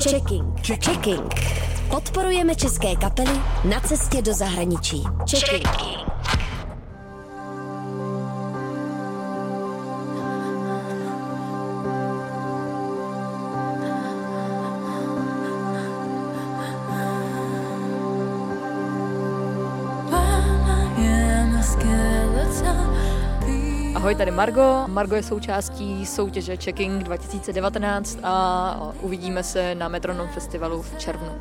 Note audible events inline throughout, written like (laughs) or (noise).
Checking. Checking. Podporujeme české kapely na cestě do zahraničí. Checking. Ahoj, tady Margo. Margo je součástí soutěže Checking 2019 a uvidíme se na Metronom festivalu v červnu.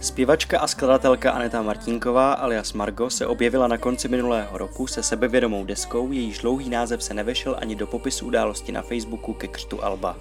Zpěvačka a skladatelka Aneta Martinková alias Margo se objevila na konci minulého roku se sebevědomou deskou, jejíž dlouhý název se nevešel ani do popisu události na Facebooku ke křtu Alba.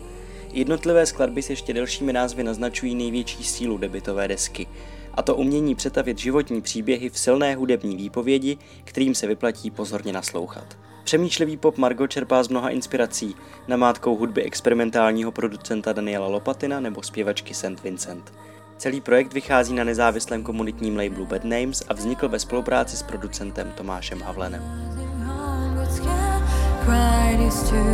Jednotlivé skladby s ještě delšími názvy naznačují největší sílu debitové desky. A to umění přetavit životní příběhy v silné hudební výpovědi, kterým se vyplatí pozorně naslouchat. Přemýšlivý pop Margo čerpá z mnoha inspirací, namátkou hudby experimentálního producenta Daniela Lopatina nebo zpěvačky St. Vincent. Celý projekt vychází na nezávislém komunitním labelu Bad Names a vznikl ve spolupráci s producentem Tomášem Havlenem. Pride is stupid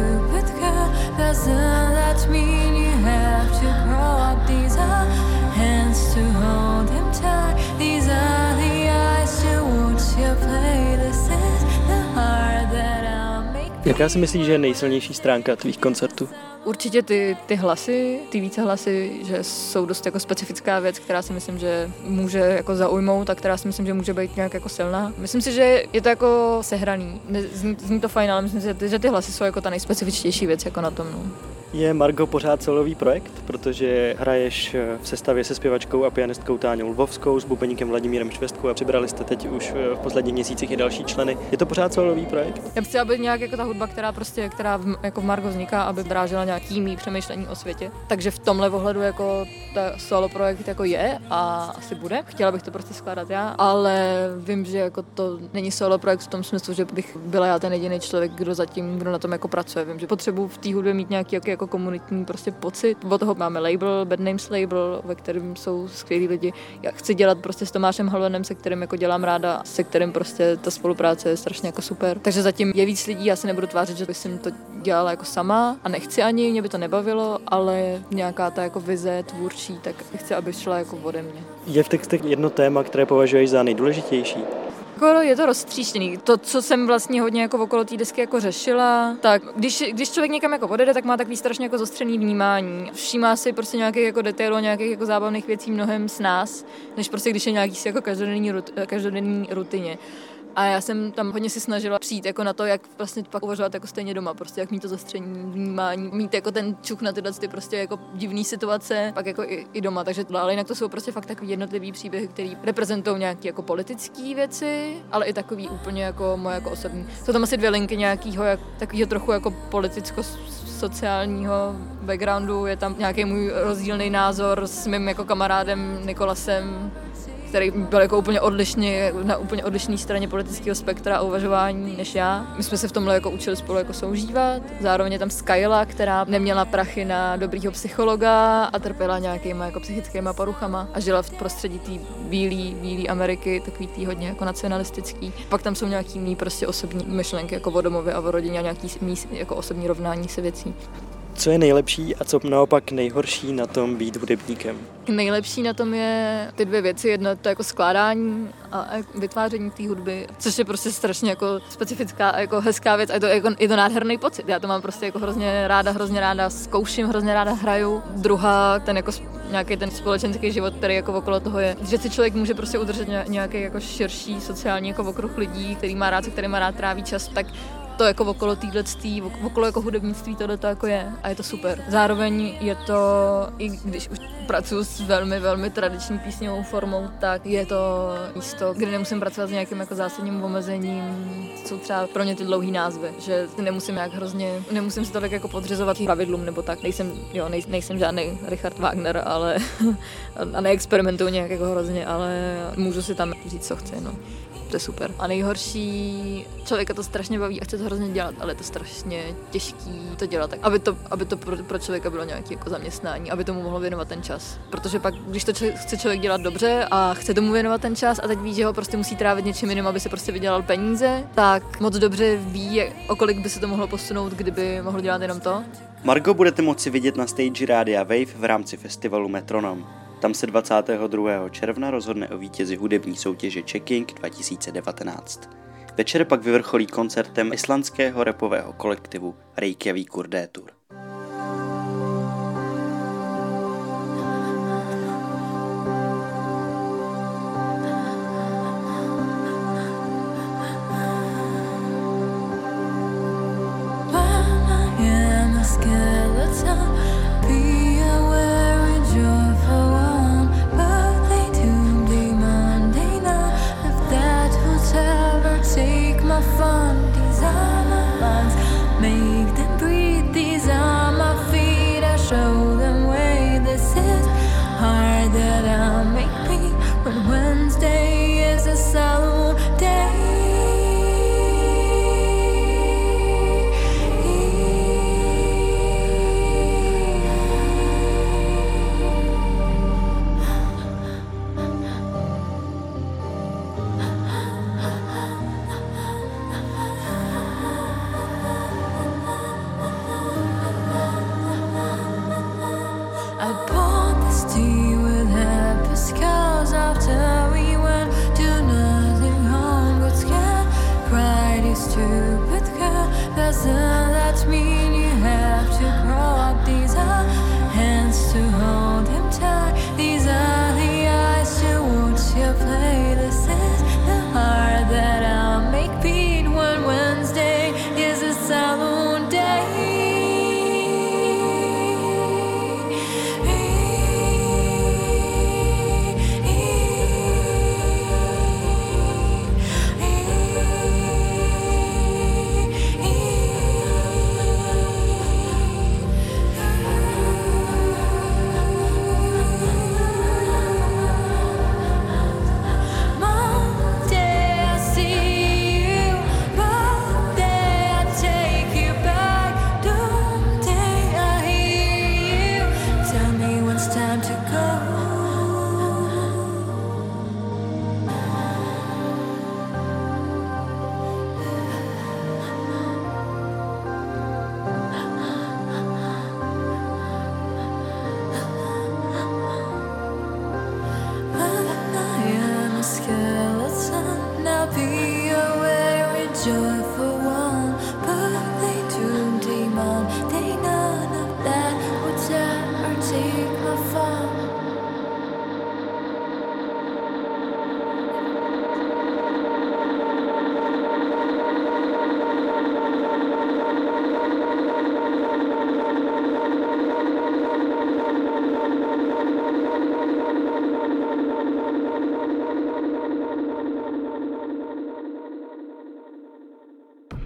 Jaká si myslíš, že je nejsilnější stránka tvých koncertů? Určitě ty, ty hlasy, ty více hlasy, že jsou dost jako specifická věc, která si myslím, že může jako zaujmout a která si myslím, že může být nějak jako silná. Myslím si, že je to jako sehraný. Zní, zní to fajn, ale myslím si, že ty, že ty hlasy jsou jako ta nejspecifičtější věc jako na tom. No. Je Margo pořád solový projekt, protože hraješ v sestavě se zpěvačkou a pianistkou Táňou Lvovskou, s bubeníkem Vladimírem Švestkou a přibrali jste teď už v posledních měsících i další členy. Je to pořád solový projekt? Já chci, aby nějak jako ta hudba, která prostě, která v, jako v Margo vzniká, aby drážela nějaký mý přemýšlení o světě. Takže v tomhle ohledu jako ta solo projekt jako je a asi bude. Chtěla bych to prostě skládat já, ale vím, že jako to není solo projekt v tom smyslu, že bych byla já ten jediný člověk, kdo zatím, kdo na tom jako pracuje. Vím, že potřebuji v té hudbě mít nějaký jako, jako komunitní prostě pocit. Od toho máme label, Bad Names label, ve kterém jsou skvělí lidi. Já chci dělat prostě s Tomášem Halvenem, se kterým jako dělám ráda, se kterým prostě ta spolupráce je strašně jako super. Takže zatím je víc lidí, já se nebudu tvářit, že jsem to dělala jako sama a nechci ani, mě by to nebavilo, ale nějaká ta jako vize tvůrčí, tak chci, aby šla jako ode mě. Je v textech jedno téma, které považuješ za nejdůležitější? Jako je to roztříštěný. To, co jsem vlastně hodně jako okolo té desky jako řešila, tak když, když člověk někam jako odjede, tak má takový strašně jako zostřený vnímání. Všímá si prostě nějakých jako detailů, nějakých jako zábavných věcí mnohem s nás, než prostě když je nějaký jako každodenní, rut, každodenní rutině. A já jsem tam hodně si snažila přijít jako na to, jak vlastně pak uvažovat jako stejně doma, prostě jak mít to zastření vnímání, mít jako ten čuk na tyhle ty prostě jako divné situace, pak jako i, i, doma. Takže ale jinak to jsou prostě fakt takový jednotlivý příběhy, který reprezentují nějaké jako politické věci, ale i takový úplně jako moje jako osobní. Jsou tam asi dvě linky nějakého jak, takového trochu jako politicko sociálního backgroundu, je tam nějaký můj rozdílný názor s mým jako kamarádem Nikolasem, který byl jako úplně odlišný, na úplně odlišné straně politického spektra a uvažování než já. My jsme se v tomhle jako učili spolu jako soužívat. Zároveň je tam Skyla, která neměla prachy na dobrýho psychologa a trpěla nějakýma jako psychickýma poruchama a žila v prostředí té bílé bílý Ameriky, takový tý hodně jako nacionalistický. Pak tam jsou nějaký mý prostě osobní myšlenky jako o domově a o rodině a nějaký mý jako osobní rovnání se věcí. Co je nejlepší a co naopak nejhorší na tom být hudebníkem? Nejlepší na tom je ty dvě věci. Jedna to jako skládání a vytváření té hudby, což je prostě strašně jako specifická a jako hezká věc a je to, jako, je to nádherný pocit. Já to mám prostě jako hrozně ráda, hrozně ráda zkouším, hrozně ráda hraju. Druhá, ten jako nějaký ten společenský život, který jako okolo toho je, že si člověk může prostě udržet nějaký jako širší sociální jako okruh lidí, který má rád, se kterým má rád tráví čas, tak to jako okolo týhle okolo jako hudebnictví tohle to jako je a je to super. Zároveň je to, i když už pracuji s velmi, velmi tradiční písňovou formou, tak je to místo, kde nemusím pracovat s nějakým jako zásadním omezením, jsou třeba pro mě ty dlouhý názvy, že nemusím jak hrozně, nemusím se to tak jako podřizovat pravidlům nebo tak. Nejsem, jo, nej, nejsem žádný Richard Wagner, ale (laughs) a neexperimentuju nějak jako hrozně, ale můžu si tam říct, co chci, no. to je super. A nejhorší, člověka to strašně baví a chce to hrozně dělat, ale je to strašně těžký to dělat, tak aby to, aby to pro, pro člověka bylo nějaké jako zaměstnání, aby tomu mohlo věnovat ten čas. Protože pak, když to č- chce člověk dělat dobře a chce tomu věnovat ten čas a teď ví, že ho prostě musí trávit něčím jiným, aby se prostě vydělal peníze, tak moc dobře ví, o kolik by se to mohlo posunout, kdyby mohl dělat jenom to. Margo budete moci vidět na stage Rádia Wave v rámci festivalu Metronom. Tam se 22. června rozhodne o vítězi hudební soutěže Checking 2019. Večer pak vyvrcholí koncertem islandského repového kolektivu Reykjavík Urdetur.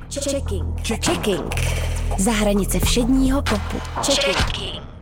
Checking. Checking. Za hranice všedního popu. Checking.